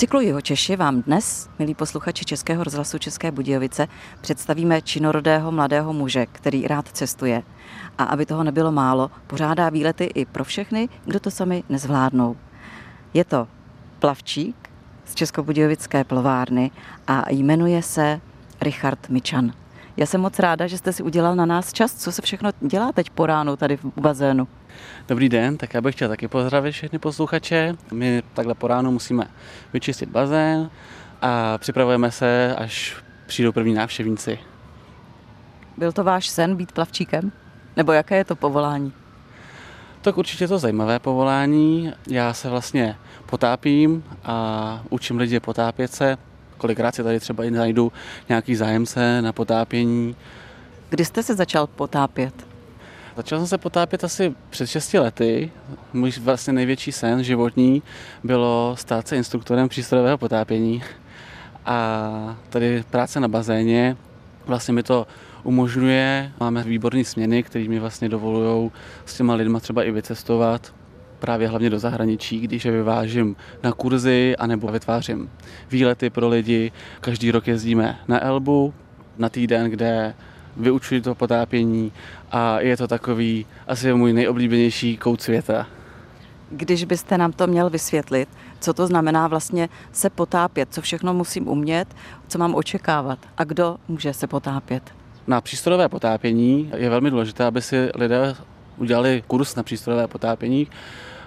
cyklu Jeho Češi vám dnes, milí posluchači Českého rozhlasu České Budějovice, představíme činorodého mladého muže, který rád cestuje. A aby toho nebylo málo, pořádá výlety i pro všechny, kdo to sami nezvládnou. Je to plavčík z Českobudějovické plovárny a jmenuje se Richard Mičan. Já jsem moc ráda, že jste si udělal na nás čas. Co se všechno dělá teď po ránu tady v bazénu? Dobrý den, tak já bych chtěl taky pozdravit všechny posluchače. My takhle po ránu musíme vyčistit bazén a připravujeme se, až přijdou první návštěvníci. Byl to váš sen být plavčíkem? Nebo jaké je to povolání? Tak určitě to zajímavé povolání. Já se vlastně potápím a učím lidi potápět se. Kolikrát si tady třeba i najdu nějaký zájemce na potápění. Kdy jste se začal potápět? Začal jsem se potápět asi před 6 lety. Můj vlastně největší sen životní bylo stát se instruktorem přístrojového potápění. A tady práce na bazéně vlastně mi to umožňuje. Máme výborné směny, které mi vlastně dovolují s těma lidma třeba i vycestovat právě hlavně do zahraničí, když je vyvážím na kurzy anebo vytvářím výlety pro lidi. Každý rok jezdíme na Elbu na týden, kde vyučuji to potápění a je to takový asi můj nejoblíbenější kout světa. Když byste nám to měl vysvětlit, co to znamená vlastně se potápět, co všechno musím umět, co mám očekávat a kdo může se potápět? Na přístrojové potápění je velmi důležité, aby si lidé udělali kurz na přístrojové potápění.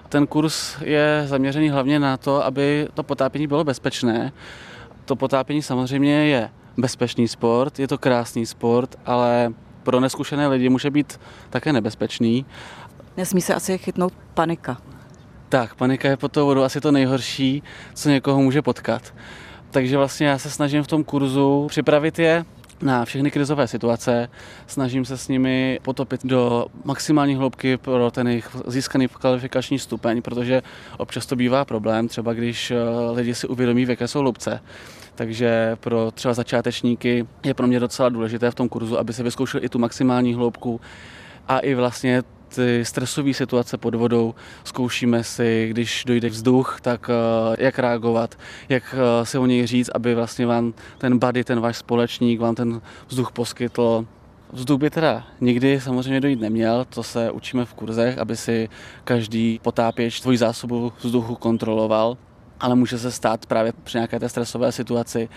Ten kurz je zaměřený hlavně na to, aby to potápění bylo bezpečné. To potápění samozřejmě je bezpečný sport, je to krásný sport, ale pro neskušené lidi může být také nebezpečný. Nesmí se asi chytnout panika. Tak, panika je pod tou vodou asi to nejhorší, co někoho může potkat. Takže vlastně já se snažím v tom kurzu připravit je na všechny krizové situace. Snažím se s nimi potopit do maximální hloubky pro ten jejich získaný kvalifikační stupeň, protože občas to bývá problém, třeba když eh, lidi si uvědomí, v jaké jsou hloubce. Takže pro třeba začátečníky je pro mě docela důležité v tom kurzu, aby se vyzkoušel i tu maximální hloubku a i vlastně ty stresové situace pod vodou zkoušíme si, když dojde vzduch, tak eh, jak reagovat, jak eh, se o něj říct, aby vlastně vám ten buddy, ten váš společník vám ten vzduch poskytl. Vzduch by teda nikdy samozřejmě dojít neměl, to se učíme v kurzech, aby si každý potápěč tvoji zásobu vzduchu kontroloval ale může se stát právě při nějaké té stresové situaci,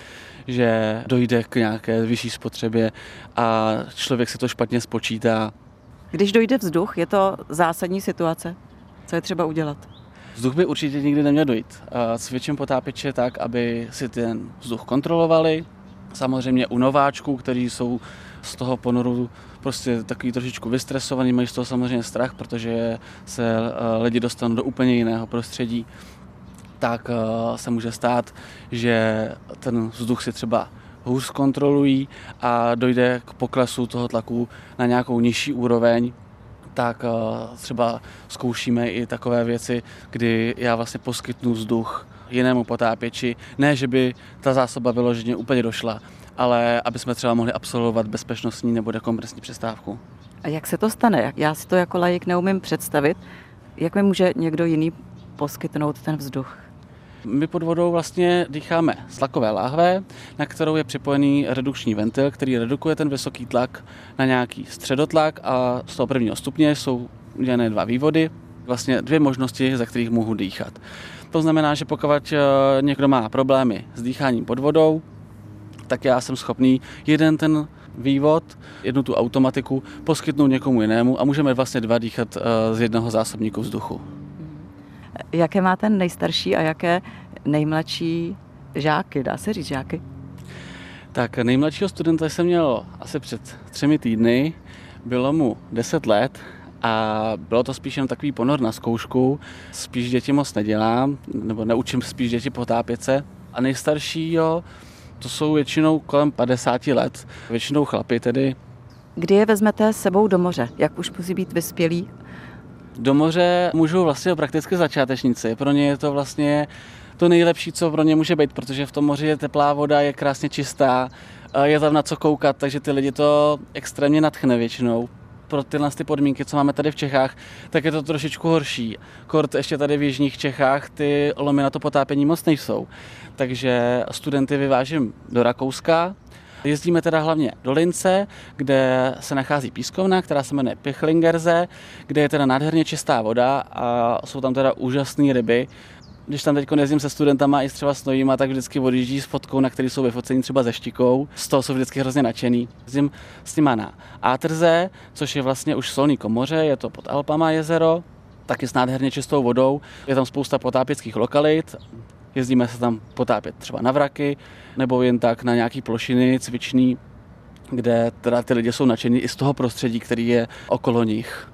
že dojde k nějaké vyšší spotřebě a člověk se to špatně spočítá. Když dojde vzduch, je to zásadní situace. Co je třeba udělat? Vzduch by určitě nikdy neměl dojít. Cvičím potápěče tak, aby si ten vzduch kontrolovali. Samozřejmě u nováčků, kteří jsou z toho ponoru prostě takový trošičku vystresovaný, mají z toho samozřejmě strach, protože se eh, lidi dostanou do úplně jiného prostředí tak eh, se může stát, že ten vzduch si třeba hůř zkontrolují a dojde k poklesu toho tlaku na nějakou nižší úroveň, tak eh, třeba zkoušíme i takové věci, kdy já vlastně poskytnu vzduch jinému potápěči. Ne, že by ta zásoba vyloženě úplně došla, ale aby jsme třeba mohli absolvovat bezpečnostní nebo dekompresní přestávku. A jak se to stane? Já si to jako lajik neumím představit. Jak mi může někdo jiný poskytnout ten vzduch? My pod vodou vlastně dýcháme z tlakové láhve, na kterou je připojený redukční ventil, který redukuje ten vysoký tlak na nějaký středotlak a z toho prvního stupně jsou udělané dva vývody, vlastně dvě možnosti, za kterých mohu dýchat. To znamená, že pokud eh, někdo má problémy s dýcháním pod vodou, tak já jsem schopný jeden ten vývod, jednu tu automatiku poskytnout někomu jinému a můžeme vlastně dva dýchat eh, z jednoho zásobníku vzduchu. Jaké má ten nejstarší a jaké nejmladší žáky, dá se říct žáky? Tak nejmladšího studenta jsem měl asi před třemi týdny, bylo mu 10 let a bylo to spíš jen takový ponor na zkoušku. Spíš děti moc nedělám, nebo neučím spíš děti potápět se. A nejstarší, jo, to jsou většinou kolem 50 let, většinou chlapy tedy. Kdy je vezmete sebou do moře? Jak už musí být vyspělí do moře můžou vlastně prakticky začátečníci. Pro ně je to vlastně to nejlepší, co pro ně může být, protože v tom moři je teplá voda, je krásně čistá, je tam na co koukat, takže ty lidi to extrémně natchne většinou. pro tyhle ty podmínky, co máme tady v Čechách, tak je to trošičku horší. Kort ještě tady v jižních Čechách ty lomy na to potápění moc nejsou. Takže studenty vyvážím do Rakouska, Jezdíme teda hlavně do Lince, kde se nachází pískovna, která se jmenuje Pichlingerze, kde je teda nádherně čistá voda a jsou tam teda úžasné ryby. Když tam teď jezdím se studentama i třeba s novýma, tak vždycky odjíždí s fotkou, na který jsou vyfocení třeba ze štikou. Z toho jsou vždycky hrozně nadšený. Jezdím s nima na Átrze, což je vlastně už solní komoře, je to pod Alpama jezero, taky s nádherně čistou vodou. Je tam spousta potápěckých lokalit, jezdíme se tam potápět třeba na vraky, nebo jen tak na nějaký plošiny cvičný, kde teda ty lidi jsou nadšení i z toho prostředí, který je okolo nich.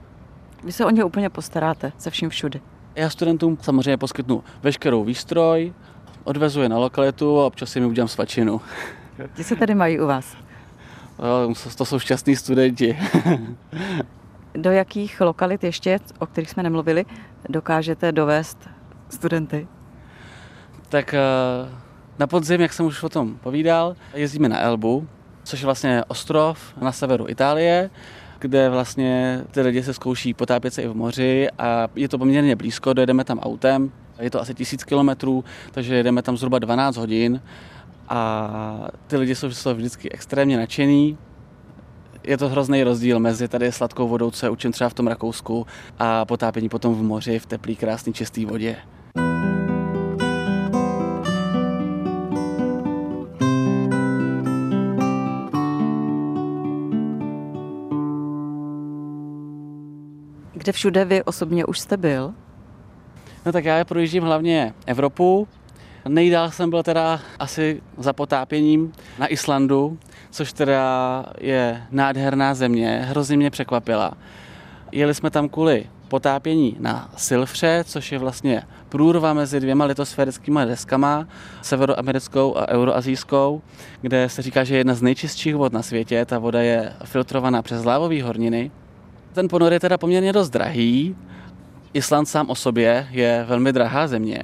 Vy se o ně úplně postaráte, se vším všude. Já studentům samozřejmě poskytnu veškerou výstroj, odvezu je na lokalitu a občas jim udělám svačinu. Ti se tady mají u vás? To jsou šťastní studenti. Do jakých lokalit ještě, o kterých jsme nemluvili, dokážete dovést studenty? Tak eh, na podzim, jak jsem už o tom povídal, jezdíme na Elbu, což je vlastně ostrov na severu Itálie, kde vlastně ty lidi se zkouší potápět se i v moři a je to poměrně blízko, dojedeme tam autem, je to asi tisíc kilometrů, takže jedeme tam zhruba 12 hodin a ty lidi jsou vždycky extrémně nadšení. Je to hrozný rozdíl mezi tady sladkou vodou, co je učím třeba v tom Rakousku, a potápění potom v moři, v teplý, krásný, čistý vodě. Kde všude vy osobně už jste byl? No tak já projíždím hlavně Evropu. Nejdál jsem byl teda asi za potápěním na Islandu, což teda je nádherná země, hrozně mě překvapila. Jeli jsme tam kvůli potápění na Silfře, což je vlastně průrva mezi dvěma litosférickými deskama, severoamerickou a euroazijskou, kde se říká, že je jedna z nejčistších vod na světě. Ta voda je filtrovaná přes lávové horniny ten ponor je teda poměrně dost drahý. Island sám o sobě je velmi drahá země.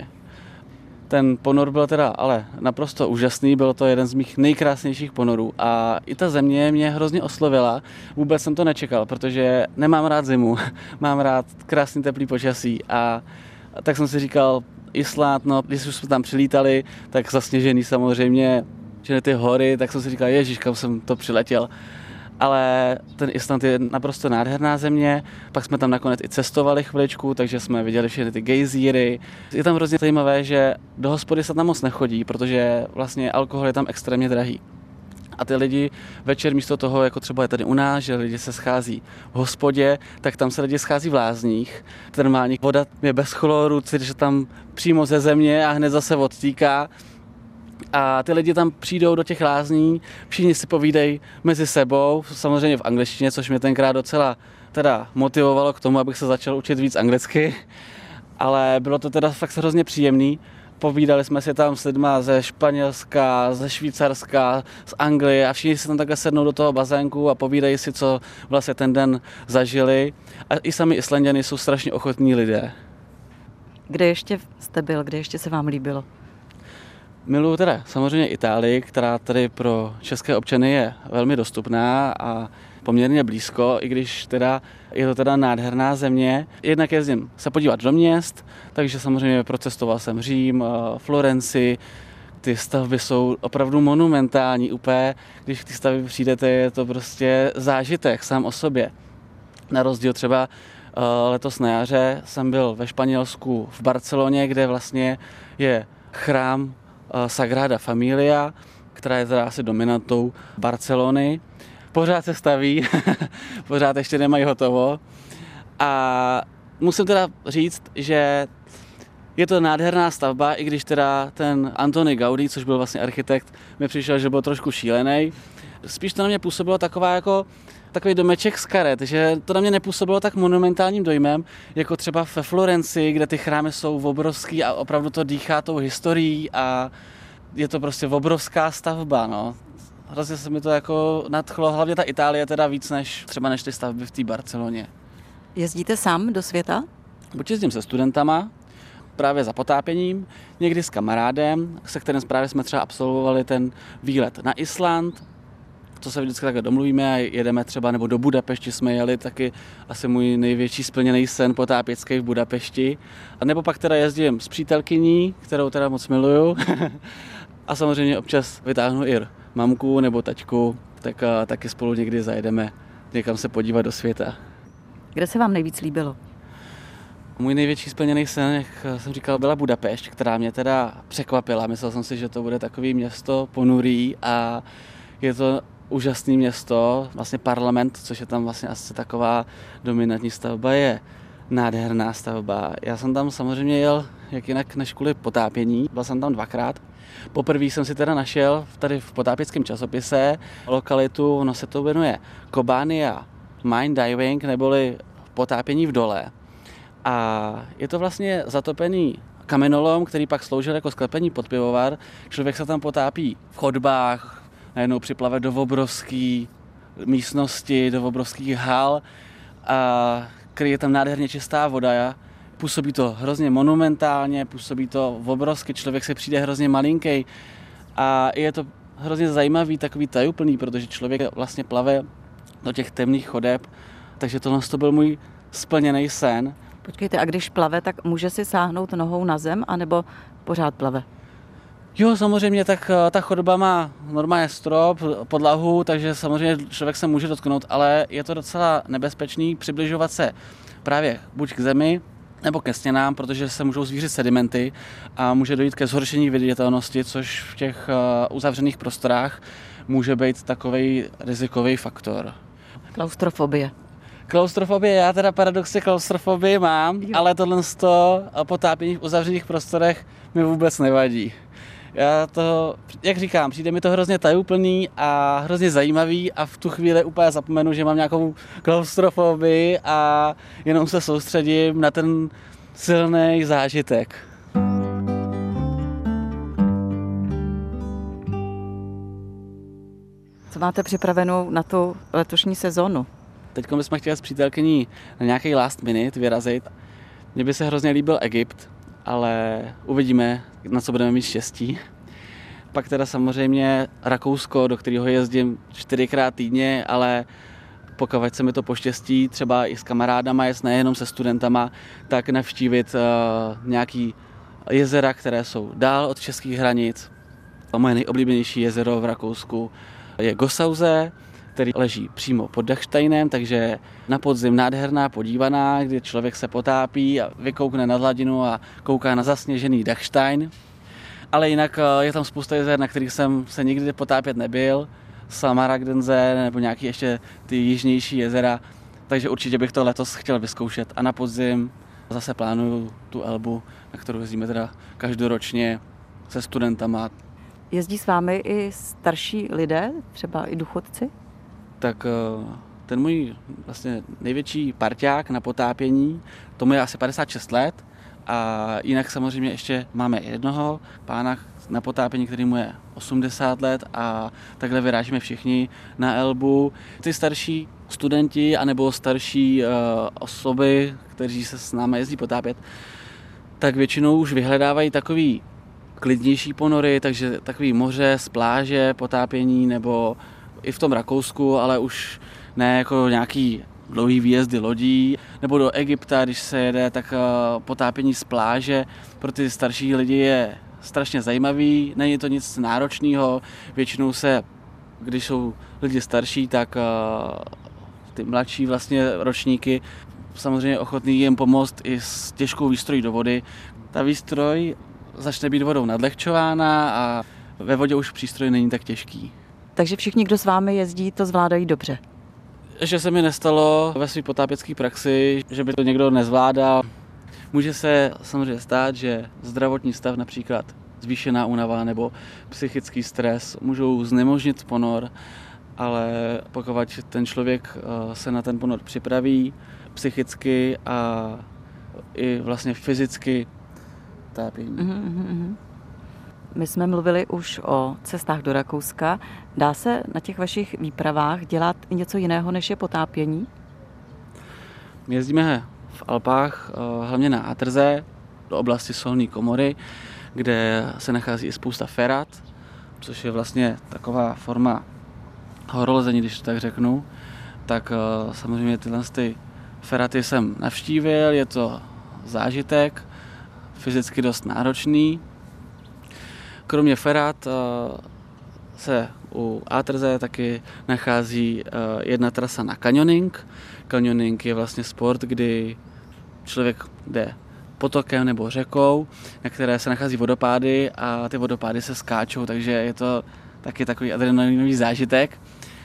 Ten ponor byl teda ale naprosto úžasný, byl to jeden z mých nejkrásnějších ponorů a i ta země mě hrozně oslovila. Vůbec jsem to nečekal, protože nemám rád zimu, mám rád krásný teplý počasí a tak jsem si říkal, Island, no, když jsme tam přilítali, tak zasněžený samozřejmě, že ty hory, tak jsem si říkal, ježiš, kam jsem to přiletěl ale ten Island je naprosto nádherná země. Pak jsme tam nakonec i cestovali chviličku, takže jsme viděli všechny ty gejzíry. Je tam hrozně zajímavé, že do hospody se tam moc nechodí, protože vlastně alkohol je tam extrémně drahý. A ty lidi večer místo toho, jako třeba je tady u nás, že lidi se schází v hospodě, tak tam se lidi schází v lázních. Termální voda je bez chloru, že tam přímo ze země a hned zase odtýká a ty lidi tam přijdou do těch lázní, všichni si povídají mezi sebou, samozřejmě v angličtině, což mě tenkrát docela teda motivovalo k tomu, abych se začal učit víc anglicky, ale bylo to teda fakt hrozně příjemný. Povídali jsme si tam s lidma ze Španělska, ze Švýcarska, z Anglie a všichni se tam takhle sednou do toho bazénku a povídají si, co vlastně ten den zažili. A i sami Islanděni jsou strašně ochotní lidé. Kde ještě jste byl, kde ještě se vám líbilo? Miluju teda samozřejmě Itálii, která tady pro české občany je velmi dostupná a poměrně blízko, i když teda je to teda nádherná země. Jednak jezdím se podívat do měst, takže samozřejmě procestoval jsem Řím, eh, Florenci, ty stavby jsou opravdu monumentální, úplně, když ty stavby přijdete, je to prostě zážitek sám o sobě. Na rozdíl třeba eh, letos na jaře jsem byl ve Španělsku v Barceloně, kde vlastně je chrám Sagrada Familia, která je teda asi dominantou Barcelony. Pořád se staví, pořád ještě nemají hotovo. A musím teda říct, že je to nádherná stavba, i když teda ten Antony Gaudí, což byl vlastně architekt, mi přišel, že byl trošku šílený. Spíš to na mě působilo taková jako takový domeček z karet, že to na mě nepůsobilo tak monumentálním dojmem, jako třeba ve Florenci, kde ty chrámy jsou obrovský a opravdu to dýchá tou historií a je to prostě obrovská stavba, no. Hrozně se mi to jako nadchlo, hlavně ta Itálie teda víc než třeba než ty stavby v té Barceloně. Jezdíte sám do světa? Buď jezdím se studentama, právě za potápěním, někdy s kamarádem, se kterým právě jsme třeba absolvovali ten výlet na Island, to se vždycky takhle domluvíme a jedeme třeba, nebo do Budapešti jsme jeli, taky asi můj největší splněný sen potápěcký v Budapešti. A nebo pak teda jezdím s přítelkyní, kterou teda moc miluju. a samozřejmě občas vytáhnu i mamku nebo taťku, tak a, taky spolu někdy zajedeme někam se podívat do světa. Kde se vám nejvíc líbilo? Můj největší splněný sen, jak jsem říkal, byla Budapešť, která mě teda překvapila. Myslel jsem si, že to bude takový město ponurý a je to úžasné město, vlastně parlament, což je tam vlastně asi taková dominantní stavba, je nádherná stavba. Já jsem tam samozřejmě jel, jak jinak než kvůli potápění, byl jsem tam dvakrát. Poprvé jsem si teda našel tady v potápěckém časopise lokalitu, ono se to jmenuje Kobania Mine Diving, neboli potápění v dole. A je to vlastně zatopený kamenolom, který pak sloužil jako sklepení pod pivovar. Člověk se tam potápí v chodbách, najednou připlave do obrovské místnosti, do obrovských hal a kryje tam nádherně čistá voda. Působí to hrozně monumentálně, působí to obrovsky, člověk se přijde hrozně malinký a je to hrozně zajímavý, takový tajuplný, protože člověk vlastně plave do těch temných chodeb, takže tohle to byl můj splněný sen. Počkejte, a když plave, tak může si sáhnout nohou na zem, anebo pořád plave? Jo, samozřejmě, tak eh, ta chodba má normálně strop, podlahu, takže samozřejmě člověk se může dotknout, ale je to docela nebezpečný přibližovat se právě buď k zemi, nebo ke stěnám, protože se můžou zvířit sedimenty a může dojít ke zhoršení viditelnosti, což v těch eh, uzavřených prostorách může být takový rizikový faktor. Klaustrofobie. Klaustrofobie, já teda paradoxně klaustrofobii mám, jo. ale tohle z toho potápění v uzavřených prostorech mi vůbec nevadí. Já to, jak říkám, přijde mi to hrozně tajuplný a hrozně zajímavý a v tu chvíli úplně zapomenu, že mám nějakou klaustrofobii a jenom se soustředím na ten silný zážitek. Co máte připravenou na tu letošní sezonu? Teď bychom chtěli s přítelkyní na nějaký last minute vyrazit. Mně by se hrozně líbil Egypt, ale uvidíme, na co budeme mít štěstí. Pak teda samozřejmě Rakousko, do kterého jezdím čtyřikrát týdně, ale pokud se mi to poštěstí, třeba i s kamarádama, jest nejenom se studentama, tak navštívit uh, nějaký jezera, které jsou dál od českých hranic. A moje nejoblíbenější jezero v Rakousku je Gosauze, který leží přímo pod Dachsteinem, takže na podzim nádherná podívaná, kdy člověk se potápí a vykoukne na hladinu a kouká na zasněžený Dachstein. Ale jinak eh, je tam spousta jezer, na kterých jsem se nikdy potápět nebyl. Samaragdenze nebo nějaký ještě ty jižnější jezera. Takže určitě bych to letos chtěl vyzkoušet. A na podzim zase plánuju tu Elbu, na kterou jezdíme teda každoročně se studentama. Jezdí s vámi i starší lidé, třeba i důchodci? Tak eh, ten můj vlastně největší parťák na potápění, tomu je asi 56 let a jinak samozřejmě ještě máme jednoho pána na potápění, který mu je 80 let a takhle vyrážíme všichni na Elbu. Ty starší studenti anebo starší uh, osoby, kteří se s námi jezdí potápět, tak většinou už vyhledávají takový klidnější ponory, takže takový moře z pláže, potápění nebo i v tom Rakousku, ale už ne jako nějaký dlouhý výjezdy lodí, nebo do Egypta, když se jede, tak eh, potápění z pláže pro ty starší lidi je strašně zajímavý, není to nic náročného, většinou se, když jsou lidi starší, tak eh, ty mladší vlastně ročníky samozřejmě ochotný jim pomoct i s těžkou výstrojí do vody. Ta výstroj začne být vodou nadlehčována a ve vodě už přístroj není tak těžký. Takže všichni, kdo s vámi jezdí, to zvládají dobře. Že se mi nestalo ve své potápěcké praxi, že by to někdo nezvládal. Může se samozřejmě stát, že zdravotní stav, například zvýšená únava nebo psychický stres, můžou znemožnit ponor, ale pokud ten člověk eh, se na ten ponor připraví psychicky a i vlastně fyzicky tápění. Mm-hmm. My jsme mluvili už o cestách do Rakouska. Dá se na těch vašich výpravách dělat něco jiného, než je potápění? My jezdíme v Alpách, eh, hlavně na Atrze, do oblasti Solní komory, kde se nachází i spousta ferat, což je vlastně taková forma horolezení, když to tak řeknu, tak uh, samozřejmě tyhle ty feraty jsem navštívil, je to zážitek, fyzicky dost náročný. Kromě ferat uh, se u Atrze taky nachází uh, jedna trasa na canyoning. Canyoning je vlastně sport, kdy člověk jde potokem nebo řekou, na které se nachází vodopády a ty vodopády se skáčou, takže je to taky takový adrenalinový zážitek.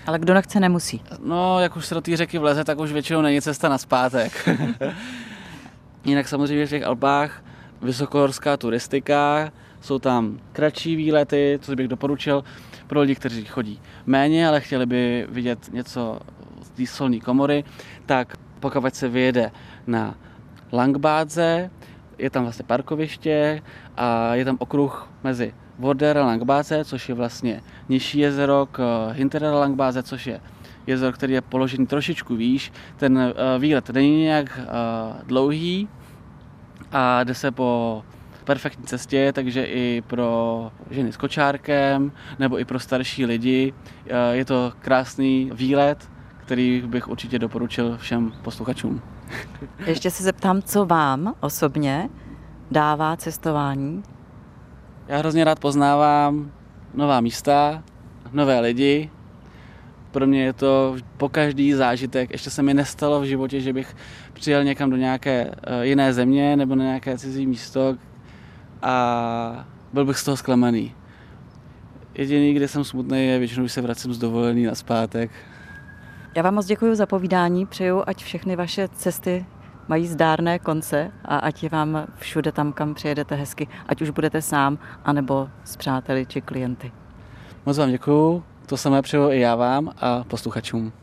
Ale kdo nechce, nemusí. No, jak už se do té řeky vleze, tak už většinou není cesta na zpátek. Jinak samozřejmě v těch Alpách vysokohorská turistika, jsou tam kratší výlety, co bych doporučil pro lidi, kteří chodí méně, ale chtěli by vidět něco z té solní komory, tak pokud se vyjede na Langbádze, je tam vlastně parkoviště a je tam okruh mezi Vorder a Langbáze, což je vlastně nižší jezero k Hinterera Langbáze, což je jezero, který je položený trošičku výš. Ten eh, výlet není nějak eh, dlouhý a jde se po perfektní cestě, takže i pro ženy s kočárkem nebo i pro starší lidi eh, je to krásný výlet, který bych určitě doporučil všem posluchačům. Ještě se zeptám, co vám osobně dává cestování? Já hrozně rád poznávám nová místa, nové lidi. Pro mě je to po každý zážitek. Ještě se mi nestalo v životě, že bych přijel někam do nějaké eh, jiné země nebo na nějaké cizí místo a byl bych z toho zklamaný. Jediný, kde jsem smutný, je většinou, když se vracím z dovolený na zpátek. Já vám moc děkuji za povídání, přeju, ať všechny vaše cesty mají zdárné konce a ať je vám všude tam, kam přijedete hezky, ať už budete sám, anebo s přáteli či klienty. Moc vám děkuji, to samé přeju i já vám a posluchačům.